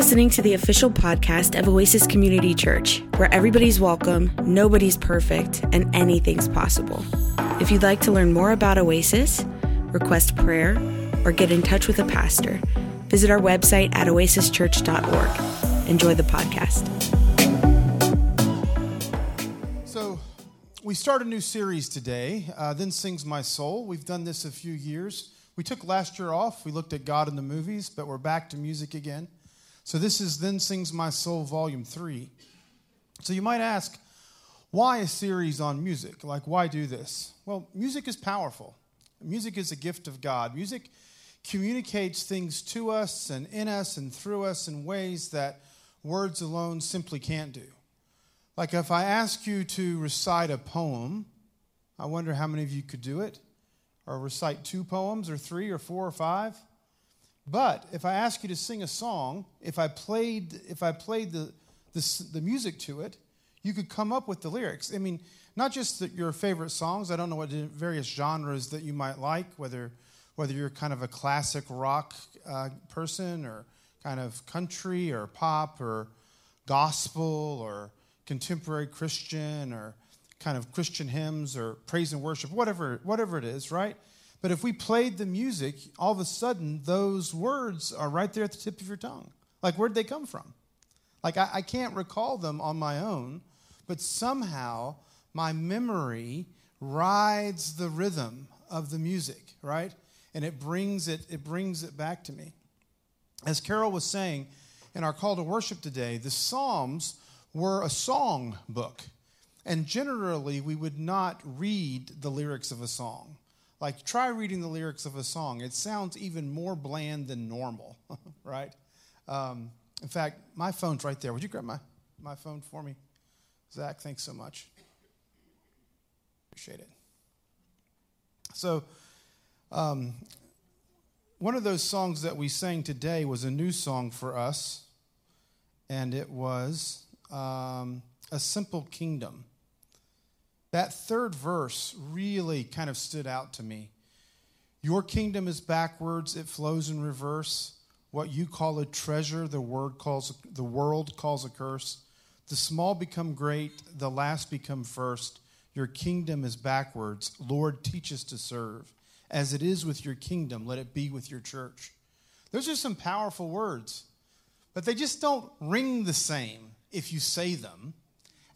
listening to the official podcast of Oasis Community Church, where everybody's welcome, nobody's perfect, and anything's possible. If you'd like to learn more about Oasis, request prayer, or get in touch with a pastor, visit our website at oasischurch.org. Enjoy the podcast. So, we start a new series today. Uh, then Sings My Soul. We've done this a few years. We took last year off. We looked at God in the movies, but we're back to music again. So this is Then Sings My Soul, Volume 3. So you might ask, why a series on music? Like, why do this? Well, music is powerful. Music is a gift of God. Music communicates things to us and in us and through us in ways that words alone simply can't do. Like, if I ask you to recite a poem, I wonder how many of you could do it, or recite two poems, or three, or four, or five. But if I ask you to sing a song, if I played, if I played the, the, the music to it, you could come up with the lyrics. I mean, not just the, your favorite songs. I don't know what various genres that you might like, whether whether you're kind of a classic rock uh, person or kind of country or pop or gospel or contemporary Christian or kind of Christian hymns or praise and worship, whatever whatever it is, right? But if we played the music, all of a sudden those words are right there at the tip of your tongue. Like, where'd they come from? Like, I, I can't recall them on my own, but somehow my memory rides the rhythm of the music, right? And it brings it, it brings it back to me. As Carol was saying in our call to worship today, the Psalms were a song book. And generally, we would not read the lyrics of a song. Like, try reading the lyrics of a song. It sounds even more bland than normal, right? Um, in fact, my phone's right there. Would you grab my, my phone for me? Zach, thanks so much. Appreciate it. So, um, one of those songs that we sang today was a new song for us, and it was um, A Simple Kingdom. That third verse really kind of stood out to me. Your kingdom is backwards, it flows in reverse. What you call a treasure, the word calls the world calls a curse. The small become great, the last become first. Your kingdom is backwards. Lord, teach us to serve. As it is with your kingdom, let it be with your church. Those are some powerful words, but they just don't ring the same if you say them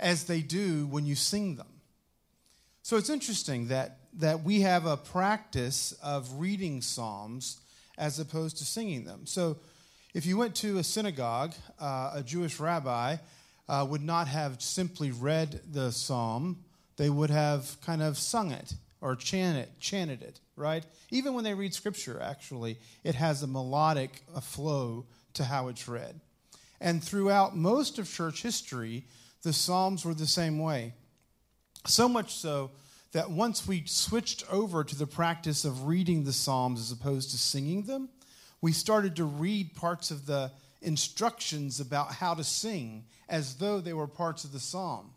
as they do when you sing them. So it's interesting that, that we have a practice of reading Psalms as opposed to singing them. So if you went to a synagogue, uh, a Jewish rabbi uh, would not have simply read the psalm, they would have kind of sung it or chanted, chanted it, right? Even when they read scripture, actually, it has a melodic a flow to how it's read. And throughout most of church history, the Psalms were the same way. So much so that once we switched over to the practice of reading the Psalms as opposed to singing them, we started to read parts of the instructions about how to sing as though they were parts of the psalm.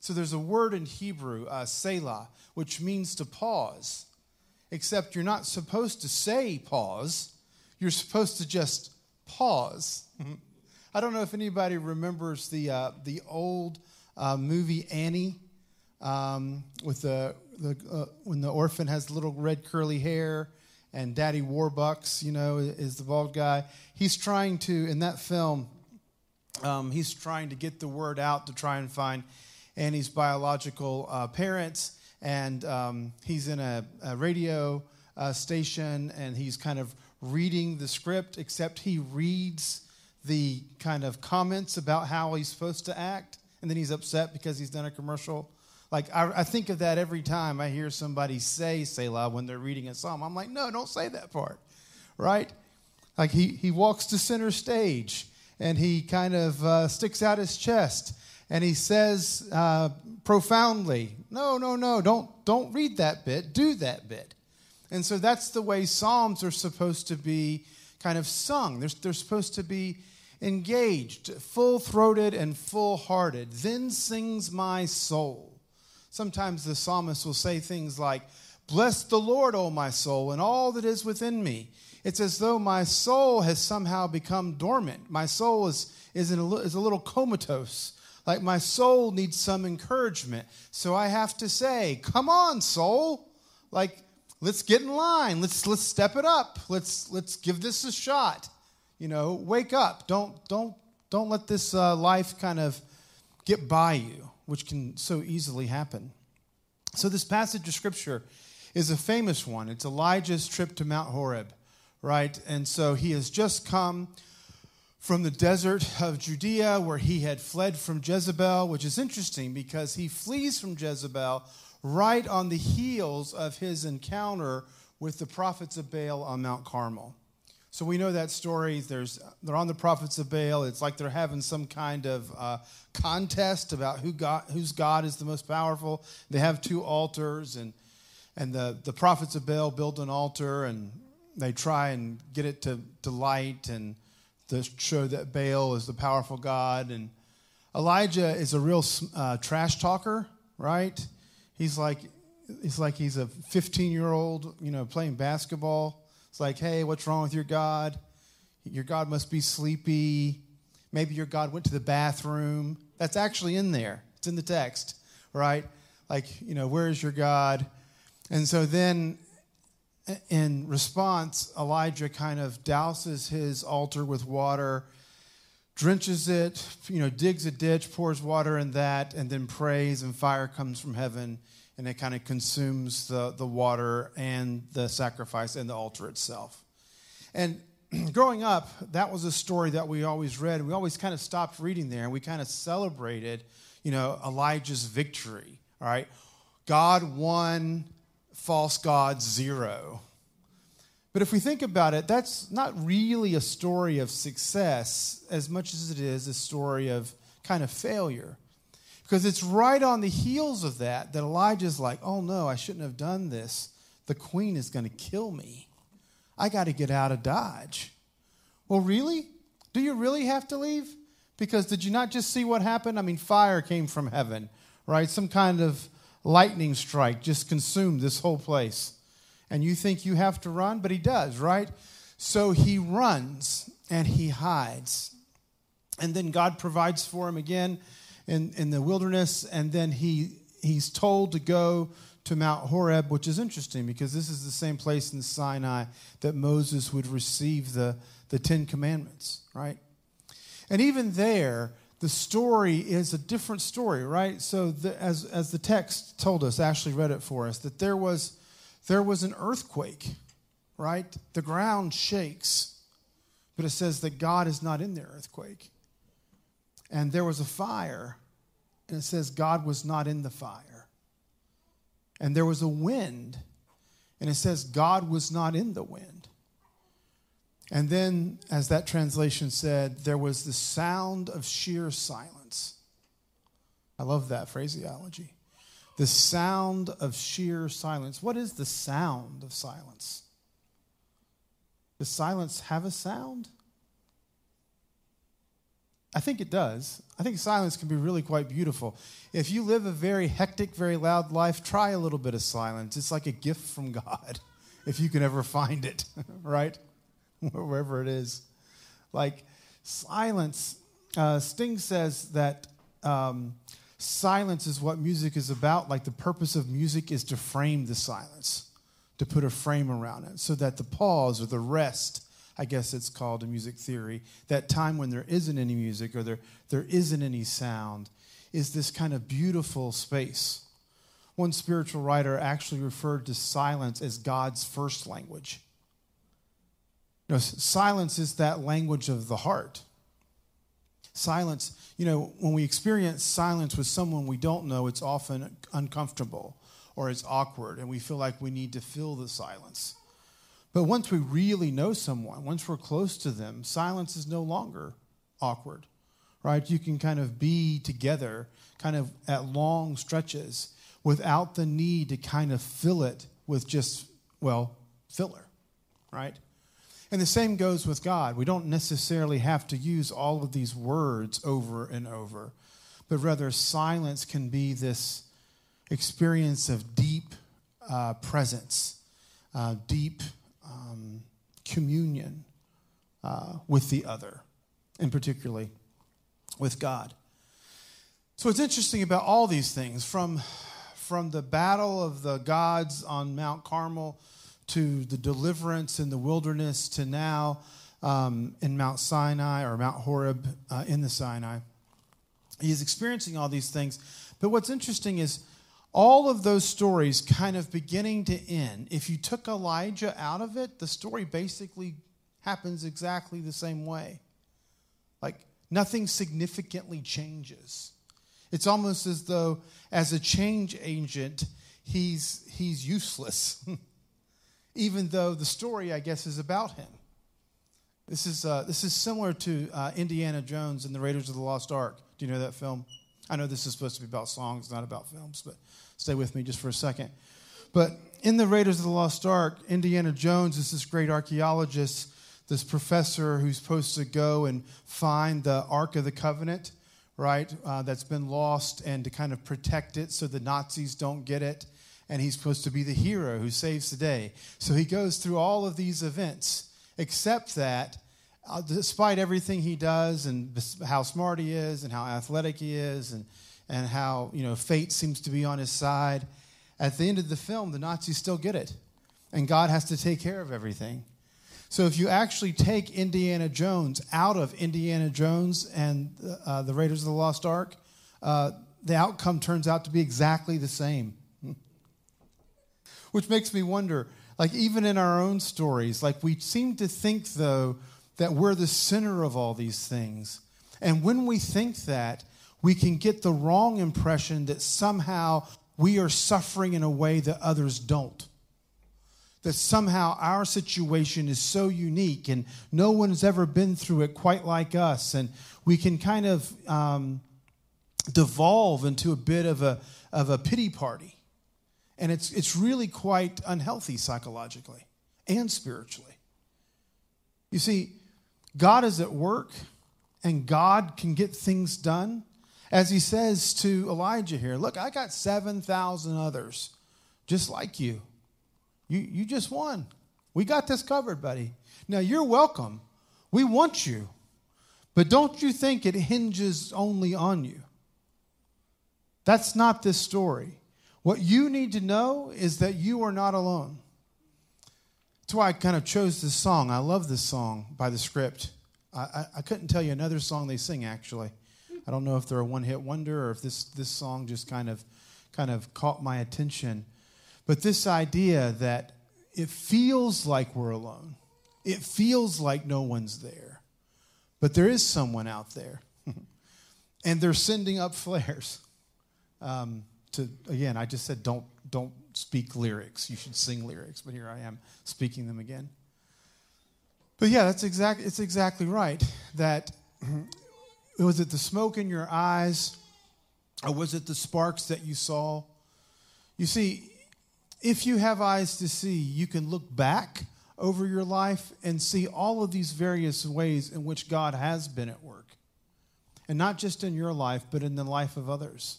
So there's a word in Hebrew, uh, selah, which means to pause, except you're not supposed to say pause, you're supposed to just pause. I don't know if anybody remembers the, uh, the old uh, movie Annie um, with the, the uh, when the orphan has little red curly hair and Daddy Warbucks, you know, is the bald guy. He's trying to in that film. Um, he's trying to get the word out to try and find Annie's biological uh, parents, and um, he's in a, a radio uh, station, and he's kind of reading the script. Except he reads the kind of comments about how he's supposed to act, and then he's upset because he's done a commercial like, I, I, think of that every time I hear somebody say Selah when they're reading a psalm. I'm like, no, don't say that part, right? Like, he, he walks to center stage and he kind of uh, sticks out his chest and he says uh, profoundly, no, no, no, don't, don't read that bit, do that bit. And so that's the way Psalms are supposed to be kind of sung. They're, they're supposed to be engaged, full throated, and full hearted. Then sings my soul. Sometimes the psalmist will say things like, Bless the Lord, O my soul, and all that is within me. It's as though my soul has somehow become dormant. My soul is, is, a, is a little comatose. Like my soul needs some encouragement. So I have to say, Come on, soul. Like, let's get in line. Let's, let's step it up. Let's, let's give this a shot. You know, wake up. Don't, don't, don't let this uh, life kind of get by you, which can so easily happen. So, this passage of scripture is a famous one. It's Elijah's trip to Mount Horeb, right? And so he has just come from the desert of Judea where he had fled from Jezebel, which is interesting because he flees from Jezebel right on the heels of his encounter with the prophets of Baal on Mount Carmel. So we know that story. There's, they're on the prophets of Baal. It's like they're having some kind of uh, contest about who God, whose God is the most powerful. They have two altars, and, and the, the prophets of Baal build an altar, and they try and get it to, to light and to show that Baal is the powerful God. And Elijah is a real uh, trash talker, right? He's like, he's like he's a 15 year old, you know, playing basketball it's like, hey, what's wrong with your God? Your God must be sleepy. Maybe your God went to the bathroom. That's actually in there, it's in the text, right? Like, you know, where is your God? And so then, in response, Elijah kind of douses his altar with water, drenches it, you know, digs a ditch, pours water in that, and then prays, and fire comes from heaven and it kind of consumes the, the water and the sacrifice and the altar itself. And growing up, that was a story that we always read. We always kind of stopped reading there and we kind of celebrated, you know, Elijah's victory, all right? God won, false God zero. But if we think about it, that's not really a story of success as much as it is a story of kind of failure. Because it's right on the heels of that that Elijah's like, oh no, I shouldn't have done this. The queen is going to kill me. I got to get out of Dodge. Well, really? Do you really have to leave? Because did you not just see what happened? I mean, fire came from heaven, right? Some kind of lightning strike just consumed this whole place. And you think you have to run, but he does, right? So he runs and he hides. And then God provides for him again in, in the wilderness, and then he, he's told to go to Mount Horeb, which is interesting because this is the same place in Sinai that Moses would receive the, the Ten Commandments, right? And even there, the story is a different story, right? So, the, as, as the text told us, Ashley read it for us, that there was, there was an earthquake, right? The ground shakes, but it says that God is not in the earthquake. And there was a fire, and it says God was not in the fire. And there was a wind, and it says God was not in the wind. And then, as that translation said, there was the sound of sheer silence. I love that phraseology. The sound of sheer silence. What is the sound of silence? Does silence have a sound? I think it does. I think silence can be really quite beautiful. If you live a very hectic, very loud life, try a little bit of silence. It's like a gift from God, if you can ever find it, right? Wherever it is. Like silence, uh, Sting says that um, silence is what music is about. Like the purpose of music is to frame the silence, to put a frame around it, so that the pause or the rest I guess it's called in music theory, that time when there isn't any music or there, there isn't any sound is this kind of beautiful space. One spiritual writer actually referred to silence as God's first language. You know, silence is that language of the heart. Silence, you know, when we experience silence with someone we don't know, it's often uncomfortable or it's awkward, and we feel like we need to fill the silence. But once we really know someone, once we're close to them, silence is no longer awkward, right? You can kind of be together, kind of at long stretches, without the need to kind of fill it with just, well, filler, right? And the same goes with God. We don't necessarily have to use all of these words over and over, but rather silence can be this experience of deep uh, presence, uh, deep um, communion uh, with the other, and particularly with God. So, what's interesting about all these things, from, from the battle of the gods on Mount Carmel to the deliverance in the wilderness to now um, in Mount Sinai or Mount Horeb uh, in the Sinai, he's experiencing all these things. But what's interesting is all of those stories kind of beginning to end. If you took Elijah out of it, the story basically happens exactly the same way. Like nothing significantly changes. It's almost as though, as a change agent, he's, he's useless, even though the story, I guess, is about him. This is, uh, this is similar to uh, Indiana Jones and the Raiders of the Lost Ark. Do you know that film? I know this is supposed to be about songs, not about films, but stay with me just for a second. But in the Raiders of the Lost Ark, Indiana Jones is this great archaeologist, this professor who's supposed to go and find the Ark of the Covenant, right, uh, that's been lost and to kind of protect it so the Nazis don't get it. And he's supposed to be the hero who saves the day. So he goes through all of these events, except that uh, despite everything he does and how smart he is and how athletic he is and, and how you know fate seems to be on his side, at the end of the film, the Nazis still get it. And God has to take care of everything. So if you actually take Indiana Jones out of Indiana Jones and uh, the Raiders of the Lost Ark, uh, the outcome turns out to be exactly the same. Which makes me wonder, like even in our own stories, like we seem to think though that we're the center of all these things. And when we think that, we can get the wrong impression that somehow we are suffering in a way that others don't. That somehow our situation is so unique and no one's ever been through it quite like us. And we can kind of um, devolve into a bit of a, of a pity party. And it's, it's really quite unhealthy psychologically and spiritually. You see, God is at work and God can get things done. As he says to Elijah here, look, I got 7,000 others just like you. You, you just won. We got this covered, buddy. Now you're welcome. We want you. But don't you think it hinges only on you? That's not this story. What you need to know is that you are not alone. That's why I kind of chose this song. I love this song by the script. I, I, I couldn't tell you another song they sing, actually. I don't know if they're a one hit wonder or if this, this song just kind of, kind of caught my attention. But this idea that it feels like we're alone, it feels like no one's there, but there is someone out there. and they're sending up flares. Um, to again, I just said don't don't speak lyrics. You should sing lyrics, but here I am speaking them again. But yeah, that's exactly it's exactly right. That was it the smoke in your eyes, or was it the sparks that you saw? You see, if you have eyes to see, you can look back over your life and see all of these various ways in which God has been at work. And not just in your life, but in the life of others.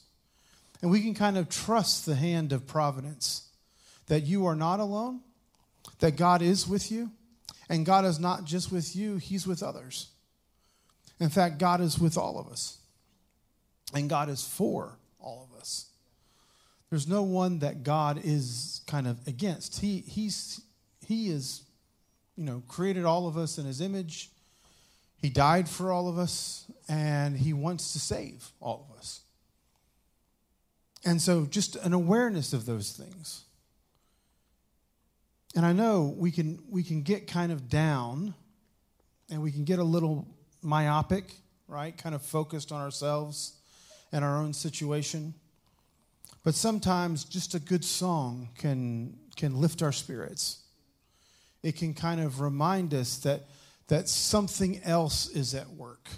And we can kind of trust the hand of providence that you are not alone, that God is with you, and God is not just with you, He's with others. In fact, God is with all of us, and God is for all of us. There's no one that God is kind of against. He, he's, he is, you know, created all of us in His image. He died for all of us, and He wants to save all of us. And so, just an awareness of those things. And I know we can, we can get kind of down and we can get a little myopic, right? Kind of focused on ourselves and our own situation. But sometimes just a good song can, can lift our spirits. It can kind of remind us that, that something else is at work.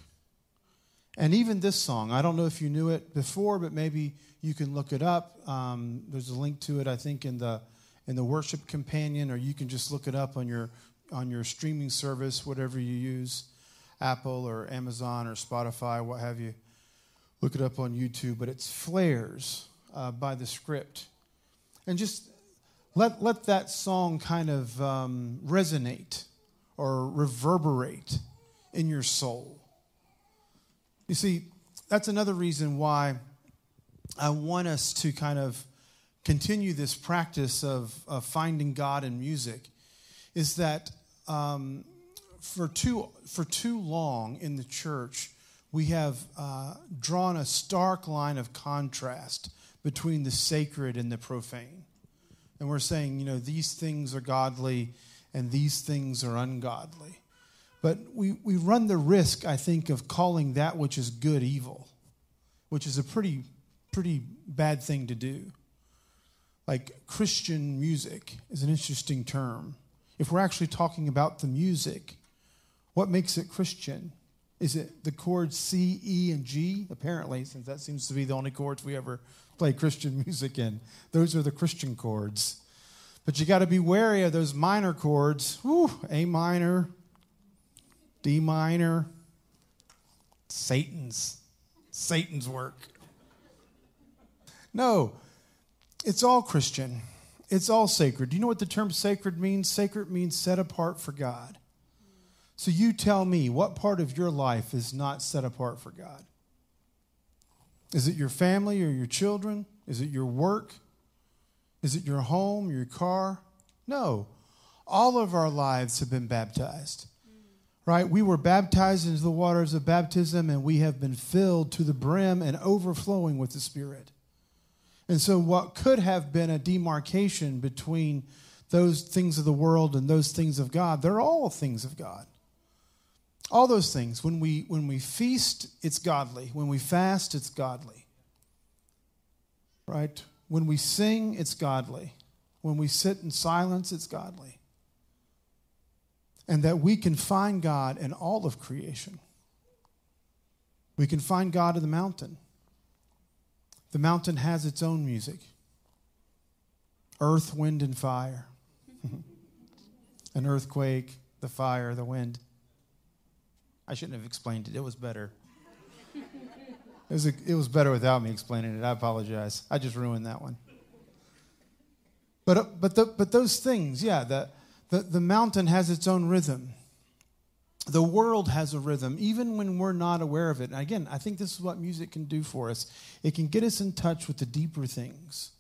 And even this song, I don't know if you knew it before, but maybe you can look it up. Um, there's a link to it, I think, in the in the worship companion, or you can just look it up on your on your streaming service, whatever you use, Apple or Amazon or Spotify, what have you. Look it up on YouTube, but it's Flares uh, by the Script, and just let, let that song kind of um, resonate or reverberate in your soul. You see, that's another reason why I want us to kind of continue this practice of, of finding God in music is that um, for, too, for too long in the church, we have uh, drawn a stark line of contrast between the sacred and the profane. And we're saying, you know, these things are godly and these things are ungodly. But we, we run the risk, I think, of calling that which is good evil, which is a pretty, pretty bad thing to do. Like Christian music is an interesting term. If we're actually talking about the music, what makes it Christian? Is it the chords C, E, and G? Apparently, since that seems to be the only chords we ever play Christian music in. Those are the Christian chords. But you got to be wary of those minor chords. Whew, a minor, D minor. Satan's Satan's work. No, it's all Christian. It's all sacred. Do you know what the term sacred means? Sacred means set apart for God. So you tell me, what part of your life is not set apart for God? Is it your family or your children? Is it your work? Is it your home, your car? No. All of our lives have been baptized. Right? We were baptized into the waters of baptism and we have been filled to the brim and overflowing with the Spirit. And so, what could have been a demarcation between those things of the world and those things of God, they're all things of God. All those things. When we, when we feast, it's godly. When we fast, it's godly. Right? When we sing, it's godly. When we sit in silence, it's godly. And that we can find God in all of creation. We can find God in the mountain. The mountain has its own music earth, wind, and fire. An earthquake, the fire, the wind. I shouldn't have explained it. It was better. It was, a, it was better without me explaining it. I apologize. I just ruined that one. But, uh, but, the, but those things, yeah, the, the, the mountain has its own rhythm. The world has a rhythm, even when we're not aware of it. And again, I think this is what music can do for us. It can get us in touch with the deeper things,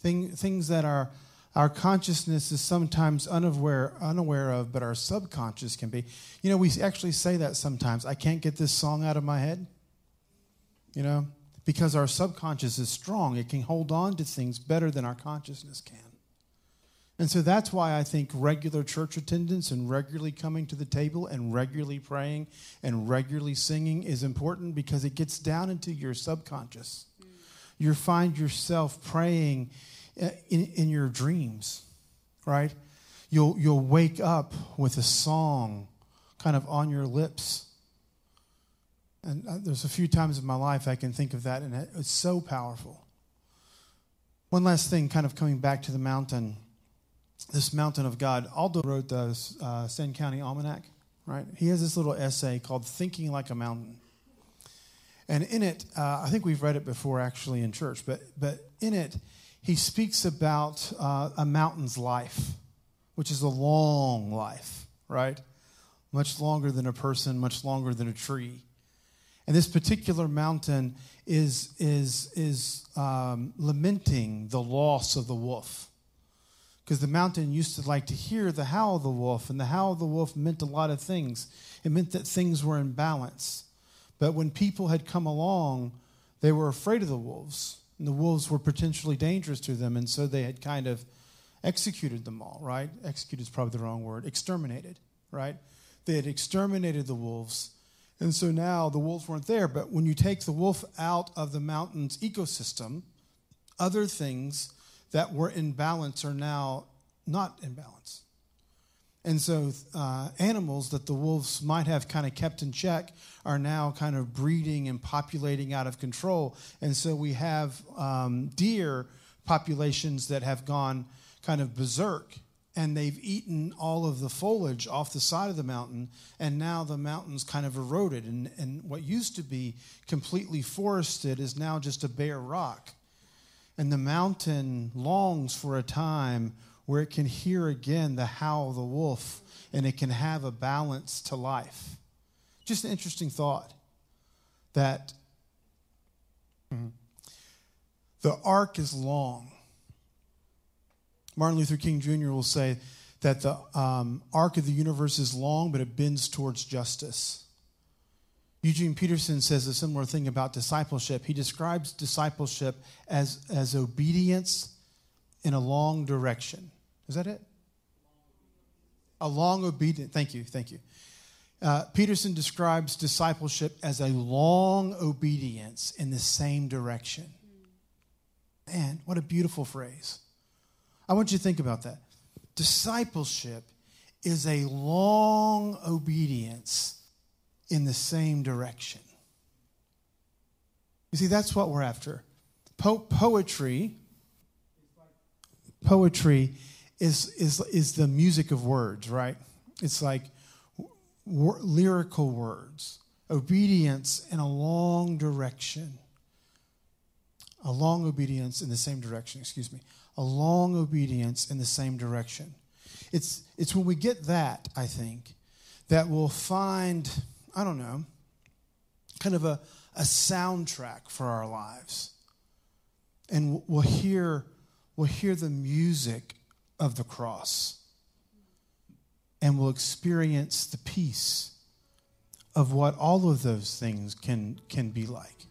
Thing, things that our, our consciousness is sometimes unaware, unaware of, but our subconscious can be. You know, we actually say that sometimes. I can't get this song out of my head you know, because our subconscious is strong. It can hold on to things better than our consciousness can. And so that's why I think regular church attendance and regularly coming to the table and regularly praying and regularly singing is important because it gets down into your subconscious. Mm. You find yourself praying uh, in, in your dreams, right? You'll, you'll wake up with a song kind of on your lips and uh, there's a few times in my life I can think of that, and it's so powerful. One last thing, kind of coming back to the mountain, this mountain of God. Aldo wrote the uh, Sand County Almanac, right? He has this little essay called Thinking Like a Mountain. And in it, uh, I think we've read it before actually in church, but, but in it, he speaks about uh, a mountain's life, which is a long life, right? Much longer than a person, much longer than a tree. And this particular mountain is, is, is um, lamenting the loss of the wolf. Because the mountain used to like to hear the howl of the wolf, and the howl of the wolf meant a lot of things. It meant that things were in balance. But when people had come along, they were afraid of the wolves, and the wolves were potentially dangerous to them, and so they had kind of executed them all, right? Executed is probably the wrong word. Exterminated, right? They had exterminated the wolves and so now the wolves weren't there. But when you take the wolf out of the mountain's ecosystem, other things that were in balance are now not in balance. And so uh, animals that the wolves might have kind of kept in check are now kind of breeding and populating out of control. And so we have um, deer populations that have gone kind of berserk and they've eaten all of the foliage off the side of the mountain, and now the mountain's kind of eroded. And, and what used to be completely forested is now just a bare rock. And the mountain longs for a time where it can hear again the howl of the wolf and it can have a balance to life. Just an interesting thought that the arc is long. Martin Luther King Jr. will say that the um, arc of the universe is long, but it bends towards justice. Eugene Peterson says a similar thing about discipleship. He describes discipleship as, as obedience in a long direction. Is that it? A long obedience. Thank you, thank you. Uh, Peterson describes discipleship as a long obedience in the same direction. Man, what a beautiful phrase. I want you to think about that. Discipleship is a long obedience in the same direction. You see, that's what we're after. Po- poetry, poetry is, is, is the music of words, right? It's like lyrical words, obedience in a long direction. A long obedience in the same direction, excuse me. A long obedience in the same direction. It's, it's when we get that, I think, that we'll find, I don't know, kind of a, a soundtrack for our lives. And we'll hear, we'll hear the music of the cross. And we'll experience the peace of what all of those things can, can be like.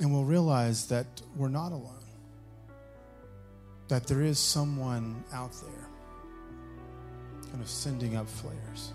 And we'll realize that we're not alone, that there is someone out there kind of sending up flares.